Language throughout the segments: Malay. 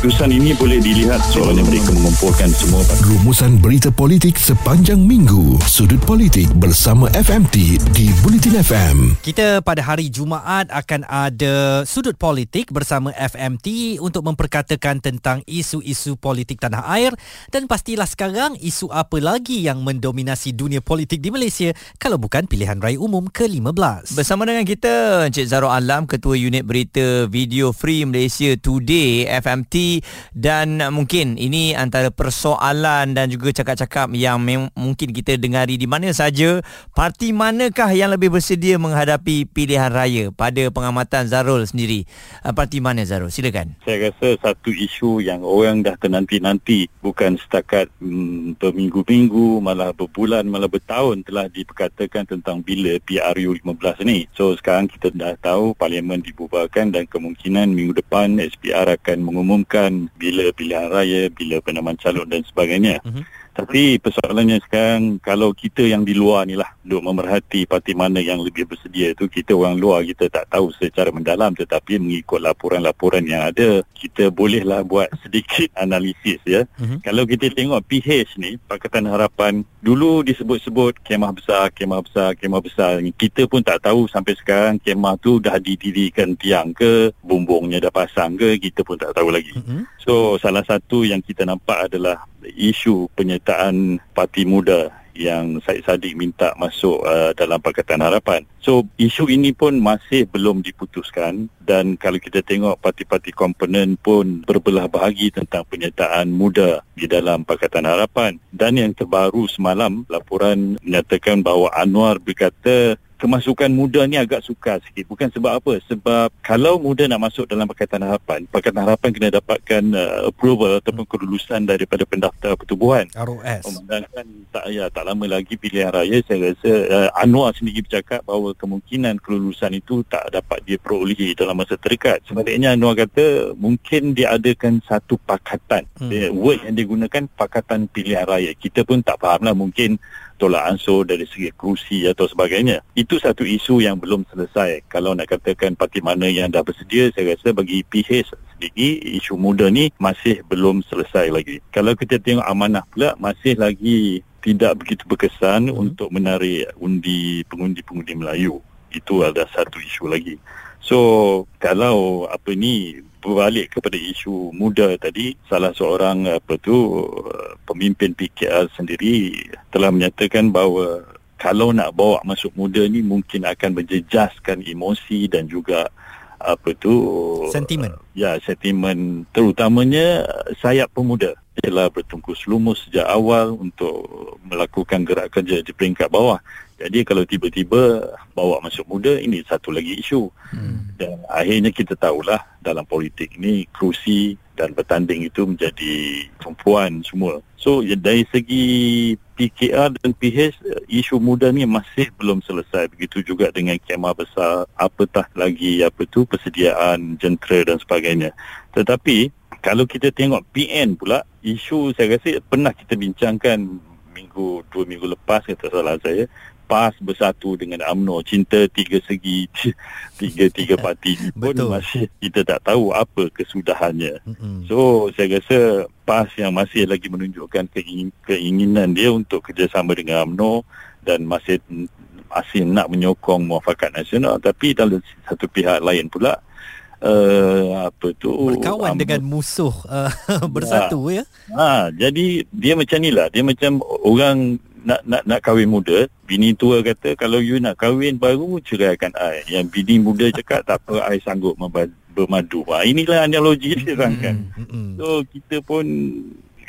keputusan ini boleh dilihat soalnya mereka mengumpulkan semua Rumusan berita politik sepanjang minggu. Sudut politik bersama FMT di Bulletin FM. Kita pada hari Jumaat akan ada sudut politik bersama FMT untuk memperkatakan tentang isu-isu politik tanah air dan pastilah sekarang isu apa lagi yang mendominasi dunia politik di Malaysia kalau bukan pilihan raya umum ke-15. Bersama dengan kita Encik Zaro Alam Ketua Unit Berita Video Free Malaysia Today FMT dan mungkin ini antara persoalan dan juga cakap-cakap yang mem- mungkin kita dengari di mana saja. Parti manakah yang lebih bersedia menghadapi pilihan raya pada pengamatan Zarul sendiri? Uh, parti mana Zarul? Silakan. Saya rasa satu isu yang orang dah ternanti-nanti bukan setakat hmm, berminggu-minggu malah berbulan malah bertahun telah diperkatakan tentang bila PRU 15 ni. So sekarang kita dah tahu parlimen dibubarkan dan kemungkinan minggu depan SPR akan mengumumkan bila pilihan raya bila penamaan calon dan sebagainya uh-huh. Tapi persoalannya sekarang kalau kita yang di luar ni lah duk memerhati parti mana yang lebih bersedia tu kita orang luar kita tak tahu secara mendalam tetapi mengikut laporan-laporan yang ada kita bolehlah buat sedikit analisis ya. Uh-huh. Kalau kita tengok PH ni Pakatan Harapan dulu disebut-sebut kemah besar, kemah besar, kemah besar. Kita pun tak tahu sampai sekarang kemah tu dah didirikan tiang ke, bumbungnya dah pasang ke, kita pun tak tahu lagi. Uh-huh. So salah satu yang kita nampak adalah isu penyertaan parti muda yang Syed Saddiq minta masuk uh, dalam Pakatan Harapan. So isu ini pun masih belum diputuskan dan kalau kita tengok parti-parti komponen pun berbelah bahagi tentang penyertaan muda di dalam Pakatan Harapan. Dan yang terbaru semalam laporan menyatakan bahawa Anwar berkata kemasukan muda ni agak sukar sikit. Bukan sebab apa? Sebab kalau muda nak masuk dalam Pakatan Harapan, Pakatan Harapan kena dapatkan uh, approval ataupun kelulusan daripada pendaftar pertubuhan. ROS. Memandangkan tak, ya, tak lama lagi pilihan raya, saya rasa uh, Anwar sendiri bercakap bahawa kemungkinan kelulusan itu tak dapat dia perolehi dalam masa terdekat. Sebaliknya Anwar kata mungkin dia adakan satu pakatan. Hmm. Dia, word yang digunakan pakatan pilihan raya. Kita pun tak fahamlah mungkin tolak ansur dari segi kerusi atau sebagainya. Itu satu isu yang belum selesai. Kalau nak katakan parti mana yang dah bersedia, saya rasa bagi PH sendiri, isu muda ni masih belum selesai lagi. Kalau kita tengok amanah pula, masih lagi tidak begitu berkesan hmm. untuk menarik undi pengundi-pengundi Melayu. Itu ada satu isu lagi. So, kalau apa ni berbalik kepada isu muda tadi salah seorang apa tu pemimpin PKR sendiri telah menyatakan bahawa kalau nak bawa masuk muda ni mungkin akan menjejaskan emosi dan juga apa tu sentimen. ya sentimen. Terutamanya sayap pemuda. Telah bertungkus lumus sejak awal untuk melakukan gerak kerja di peringkat bawah jadi kalau tiba-tiba bawa masuk muda ini satu lagi isu. Hmm. Dan akhirnya kita tahulah dalam politik ni kerusi dan bertanding itu menjadi perempuan semua. So ya, dari segi PKR dan PH isu muda ni masih belum selesai. Begitu juga dengan kemah besar apatah lagi apa tu persediaan jentera dan sebagainya. Tetapi kalau kita tengok PN pula isu saya rasa pernah kita bincangkan minggu dua minggu lepas kata salah saya PAS bersatu dengan AMNO cinta tiga segi tiga tiga parti pun Betul. masih kita tak tahu apa kesudahannya mm-hmm. so saya rasa PAS yang masih lagi menunjukkan keinginan dia untuk kerjasama dengan AMNO dan masih masih nak menyokong muafakat nasional tapi dalam satu pihak lain pula Uh, apa tu berkawan um, dengan musuh uh, bersatu ya. ya ha jadi dia macam nilah dia macam orang nak nak nak kahwin muda, bini tua kata kalau you nak kahwin baru ceraikan ai. Yang bini muda cakap tak apa ai sanggup bermadu. Ha, inilah analogi dia kan. So kita pun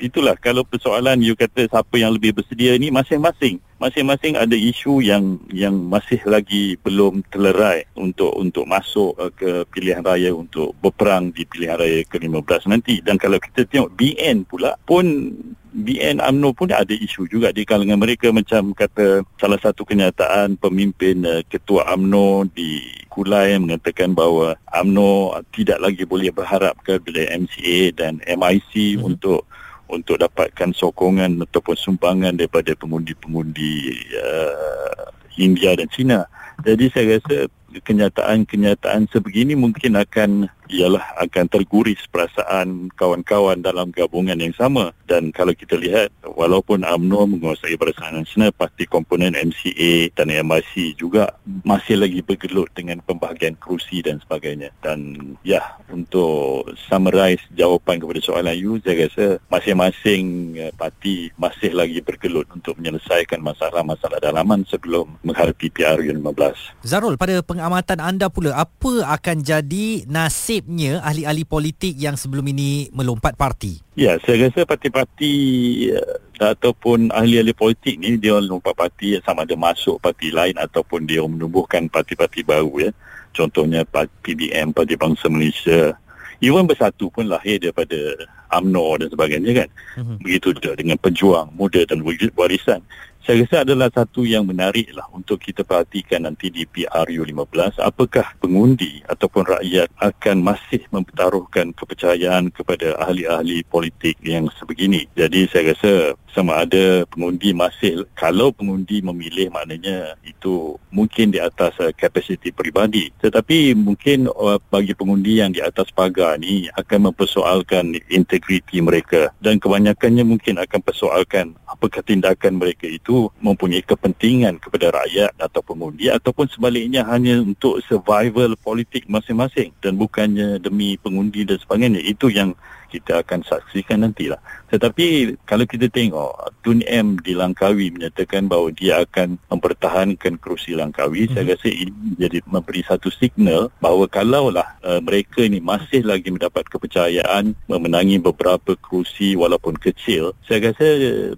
itulah kalau persoalan you kata siapa yang lebih bersedia ni masing-masing masing-masing ada isu yang yang masih lagi belum terlerai untuk untuk masuk uh, ke pilihan raya untuk berperang di pilihan raya ke-15 nanti dan kalau kita tengok BN pula pun BN AMNO pun ada isu juga di kalangan mereka macam kata salah satu kenyataan pemimpin uh, ketua AMNO di Kulai mengatakan bahawa AMNO tidak lagi boleh berharap kepada MCA dan MIC mm-hmm. untuk untuk dapatkan sokongan ataupun sumbangan daripada pengundi-pengundi uh, India dan China. Jadi saya rasa kenyataan-kenyataan sebegini mungkin akan ialah akan terguris perasaan kawan-kawan dalam gabungan yang sama. Dan kalau kita lihat walaupun UMNO menguasai Barisan Nasional parti komponen MCA dan MIC juga masih lagi bergelut dengan pembahagian kerusi dan sebagainya. Dan ya untuk summarize jawapan kepada soalan you saya rasa masing-masing uh, parti masih lagi bergelut untuk menyelesaikan masalah-masalah dalaman sebelum menghadapi PRU 15 Zarul pada pengamatan anda pula apa akan jadi nasibnya ahli-ahli politik yang sebelum ini melompat parti? Ya, saya rasa parti-parti uh, ataupun ahli-ahli politik ni dia lompat parti sama ada masuk parti lain ataupun dia menubuhkan parti-parti baru ya. Contohnya PBM, Parti Bangsa Malaysia. Even bersatu pun lahir daripada UMNO dan sebagainya kan. Mm-hmm. Begitu juga dengan pejuang muda dan warisan saya rasa adalah satu yang menarik lah untuk kita perhatikan nanti di PRU 15 apakah pengundi ataupun rakyat akan masih mempertaruhkan kepercayaan kepada ahli-ahli politik yang sebegini? Jadi saya rasa sama ada pengundi masih kalau pengundi memilih maknanya itu mungkin di atas uh, kapasiti peribadi. Tetapi mungkin uh, bagi pengundi yang di atas pagar ni akan mempersoalkan integriti mereka. Dan kebanyakannya mungkin akan persoalkan apakah tindakan mereka itu mempunyai kepentingan kepada rakyat atau pengundi ataupun sebaliknya hanya untuk survival politik masing-masing dan bukannya demi pengundi dan sebagainya. Itu yang kita akan saksikan nantilah. Tetapi kalau kita tengok Tun M di Langkawi menyatakan bahawa dia akan mempertahankan kerusi Langkawi, mm-hmm. saya mhm. rasa ini jadi memberi satu signal bahawa kalaulah uh, mereka ini masih lagi mendapat kepercayaan memenangi beberapa kerusi walaupun kecil, saya rasa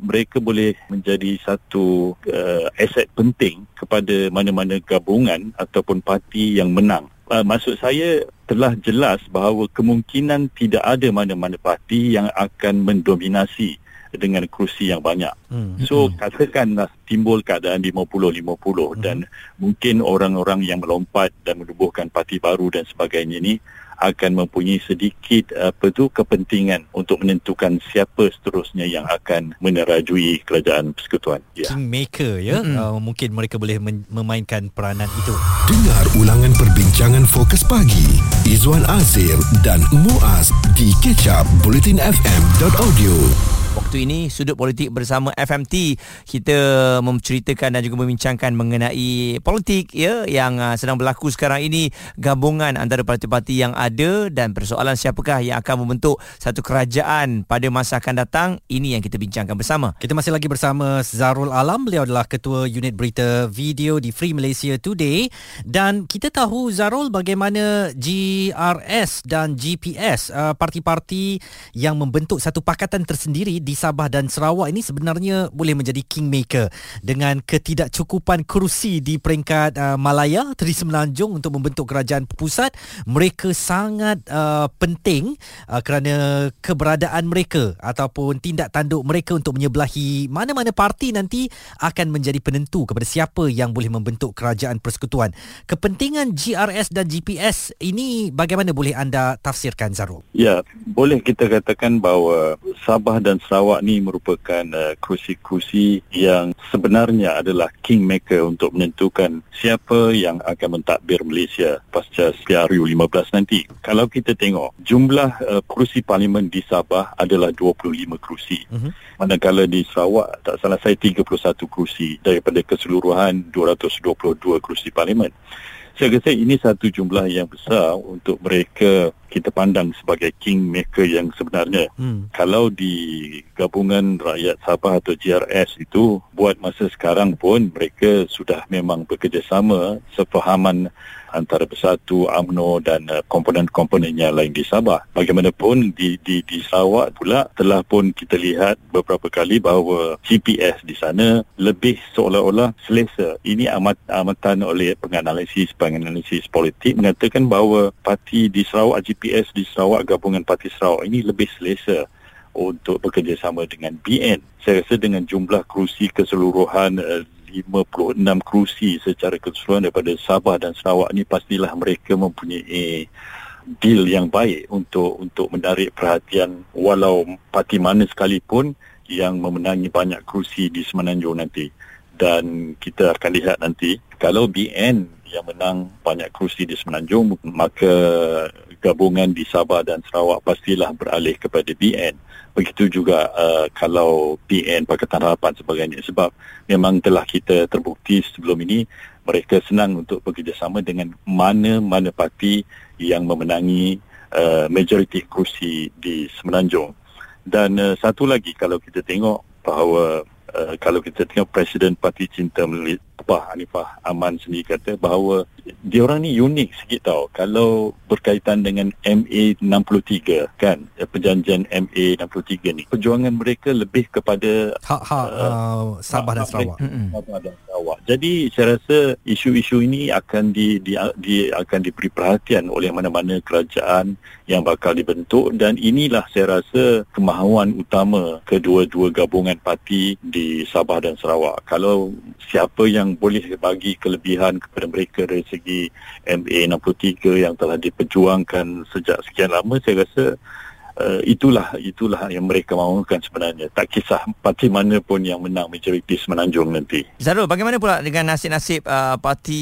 mereka boleh menjadi satu uh, aset penting kepada mana-mana gabungan ataupun parti yang menang uh, maksud saya telah jelas bahawa kemungkinan tidak ada mana-mana parti yang akan mendominasi dengan kerusi yang banyak. Hmm. So katakanlah timbul keadaan 50-50 hmm. dan mungkin orang-orang yang melompat dan menubuhkan parti baru dan sebagainya ini akan mempunyai sedikit apa tu kepentingan untuk menentukan siapa seterusnya yang akan menerajui kerajaan persekutuan. Ya. Kingmaker ya. Mm-hmm. Uh, mungkin mereka boleh memainkan peranan itu. Dengar ulangan perbincangan fokus pagi Izwan Azir dan Muaz di kecap bulletinfm.audio. Waktu ini sudut politik bersama FMT kita menceritakan dan juga membincangkan mengenai politik ya yang uh, sedang berlaku sekarang ini gabungan antara parti-parti yang ada dan persoalan siapakah yang akan membentuk satu kerajaan pada masa akan datang. Ini yang kita bincangkan bersama. Kita masih lagi bersama Zarul Alam. Beliau adalah ketua unit berita video di Free Malaysia Today. Dan kita tahu Zarul bagaimana GRS dan GPS uh, parti-parti yang membentuk satu pakatan tersendiri di Sabah dan Sarawak ini sebenarnya boleh menjadi kingmaker dengan ketidakcukupan kerusi di peringkat uh, Malaya Tri Semenanjung untuk membentuk kerajaan pusat mereka sangat uh, penting uh, kerana keberadaan mereka ataupun tindak tanduk mereka untuk menyebelahi mana-mana parti nanti akan menjadi penentu kepada siapa yang boleh membentuk kerajaan persekutuan kepentingan GRS dan GPS ini bagaimana boleh anda tafsirkan Zarul? Ya, boleh kita katakan bahawa Sabah dan Sarawak ni merupakan uh, kerusi-kerusi yang sebenarnya adalah kingmaker untuk menentukan siapa yang akan mentadbir Malaysia pasca PRU 15 nanti. Kalau kita tengok jumlah uh, kerusi parlimen di Sabah adalah 25 kerusi. Uh-huh. Manakala di Sarawak tak salah saya 31 kerusi daripada keseluruhan 222 kerusi parlimen. Saya rasa ini satu jumlah yang besar untuk mereka kita pandang sebagai kingmaker yang sebenarnya. Hmm. Kalau di gabungan rakyat Sabah atau GRS itu buat masa sekarang pun mereka sudah memang bekerjasama sefahaman antara Bersatu, AMNO dan uh, komponen-komponennya lain di Sabah. Bagaimanapun di di di Sarawak pula telah pun kita lihat beberapa kali bahawa GPS di sana lebih seolah-olah selesa. Ini amat amatan oleh penganalisis penganalisis politik mengatakan bahawa parti di Sarawak GPS di Sarawak gabungan parti Sarawak ini lebih selesa untuk bekerjasama dengan BN. Saya rasa dengan jumlah kerusi keseluruhan uh, 56 kerusi secara keseluruhan daripada Sabah dan Sarawak ni pastilah mereka mempunyai deal yang baik untuk untuk menarik perhatian walau parti mana sekalipun yang memenangi banyak kerusi di Semenanjung nanti dan kita akan lihat nanti kalau BN yang menang banyak kerusi di Semenanjung. Maka gabungan di Sabah dan Sarawak pastilah beralih kepada BN begitu juga uh, kalau PN Pakatan Harapan sebagainya. Sebab memang telah kita terbukti sebelum ini mereka senang untuk bekerjasama dengan mana-mana parti yang memenangi uh, majoriti kerusi di Semenanjung. Dan uh, satu lagi kalau kita tengok bahawa uh, kalau kita tengok Presiden Parti Cinta Pak Hanifah Aman sendiri kata bahawa dia orang ni unik sikit tau kalau berkaitan dengan MA 63 kan eh, perjanjian MA 63 ni perjuangan mereka lebih kepada hak-hak uh, uh, Sabah dan Sarawak. Sabah dan Sarawak. Jadi saya rasa isu-isu ini akan di, di, di akan diberi perhatian oleh mana-mana kerajaan yang bakal dibentuk dan inilah saya rasa kemahuan utama kedua-dua gabungan parti di Sabah dan Sarawak. Kalau siapa yang boleh bagi kelebihan kepada mereka dari segi MA 63 yang telah diperjuangkan sejak sekian lama saya rasa uh, itulah itulah yang mereka mahukan sebenarnya tak kisah parti mana pun yang menang majoriti semenanjung nanti Zarul bagaimana pula dengan nasib-nasib uh, parti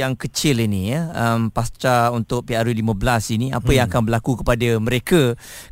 yang kecil ini ya um, pasca untuk PRU 15 ini apa hmm. yang akan berlaku kepada mereka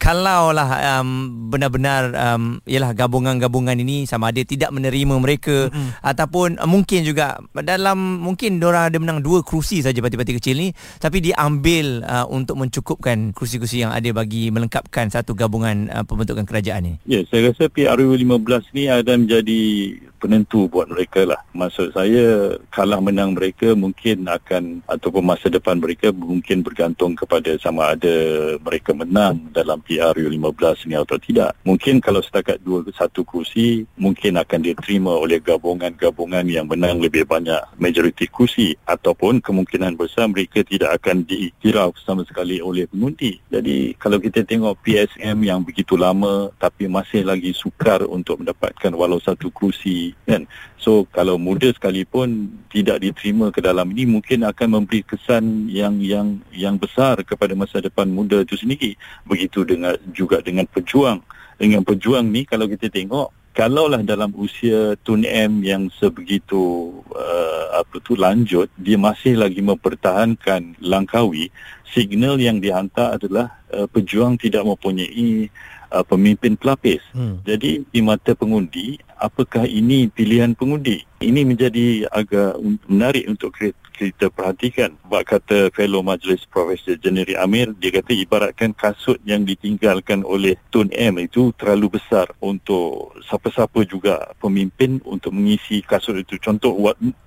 kalaulah um, benar-benar um, ialah gabungan-gabungan ini sama ada tidak menerima mereka hmm. ataupun uh, mungkin juga dalam mungkin orang ada menang dua kerusi saja parti-parti kecil ni tapi diambil uh, untuk mencukupkan kerusi-kerusi yang ada bagi melengkapkan menyebabkan satu gabungan uh, pembentukan kerajaan ini? Ya, saya rasa PRU 15 ni akan menjadi penentu buat mereka lah. Maksud saya kalah menang mereka mungkin akan ataupun masa depan mereka mungkin bergantung kepada sama ada mereka menang dalam PRU 15 ni atau tidak. Mungkin kalau setakat dua satu kursi mungkin akan diterima oleh gabungan-gabungan yang menang lebih banyak majoriti kursi ataupun kemungkinan besar mereka tidak akan dikira sama sekali oleh pengundi. Jadi kalau kita tengok PSM yang begitu lama tapi masih lagi sukar untuk mendapatkan walau satu kursi kan? So kalau muda sekalipun tidak diterima ke dalam ini mungkin akan memberi kesan yang yang yang besar kepada masa depan muda itu sendiri. Begitu dengan juga dengan pejuang. Dengan pejuang ni kalau kita tengok kalaulah dalam usia Tun M yang sebegitu uh, apa tu lanjut dia masih lagi mempertahankan Langkawi signal yang dihantar adalah uh, pejuang tidak mempunyai uh, pemimpin pelapis. Hmm. Jadi di mata pengundi, apakah ini pilihan pengundi? Ini menjadi agak menarik untuk kita perhatikan. Sebab kata fellow majlis Profesor Jeneri Amir, dia kata ibaratkan kasut yang ditinggalkan oleh Tun M itu terlalu besar untuk siapa-siapa juga pemimpin untuk mengisi kasut itu. Contoh,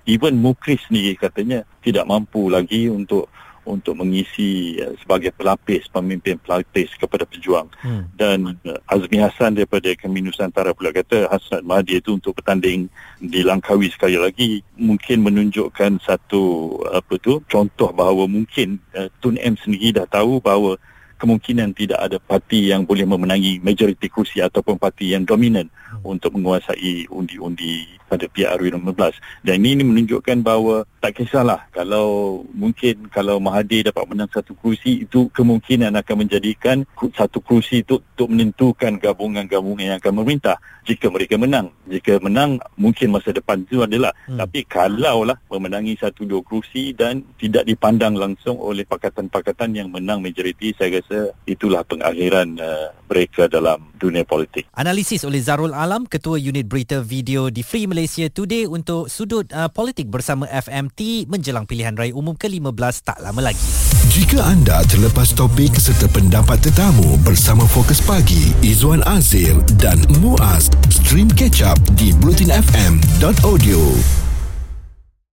even Mukris ni katanya tidak mampu lagi untuk untuk mengisi uh, sebagai pelapis pemimpin pelapis kepada pejuang hmm. dan uh, Azmi Hassan daripada Kami Nusantara pula kata Hassan Mahdi itu untuk bertanding di Langkawi sekali lagi mungkin menunjukkan satu apa tu contoh bahawa mungkin uh, Tun M sendiri dah tahu bahawa kemungkinan tidak ada parti yang boleh memenangi majoriti kursi ataupun parti yang dominan hmm. untuk menguasai undi-undi pada PRU 15 dan ini, ini menunjukkan bahawa tak kisahlah kalau mungkin kalau Mahathir dapat menang satu kursi itu kemungkinan akan menjadikan satu kursi itu untuk menentukan gabungan-gabungan yang akan memerintah. Jika mereka menang jika menang mungkin masa depan itu adalah. Hmm. tapi kalaulah memenangi satu dua kursi dan tidak dipandang langsung oleh pakatan-pakatan yang menang majoriti saya rasa itulah pengakhiran uh, mereka dalam dunia politik. Analisis oleh Zarul Alam ketua unit berita video di Free Malaysia Today untuk sudut uh, politik bersama FMT menjelang pilihan raya umum ke-15 tak lama lagi. Jika anda terlepas topik serta pendapat tetamu bersama Fokus Pagi, Izwan Azir dan Muaz, stream catch up di blutinfm.audio.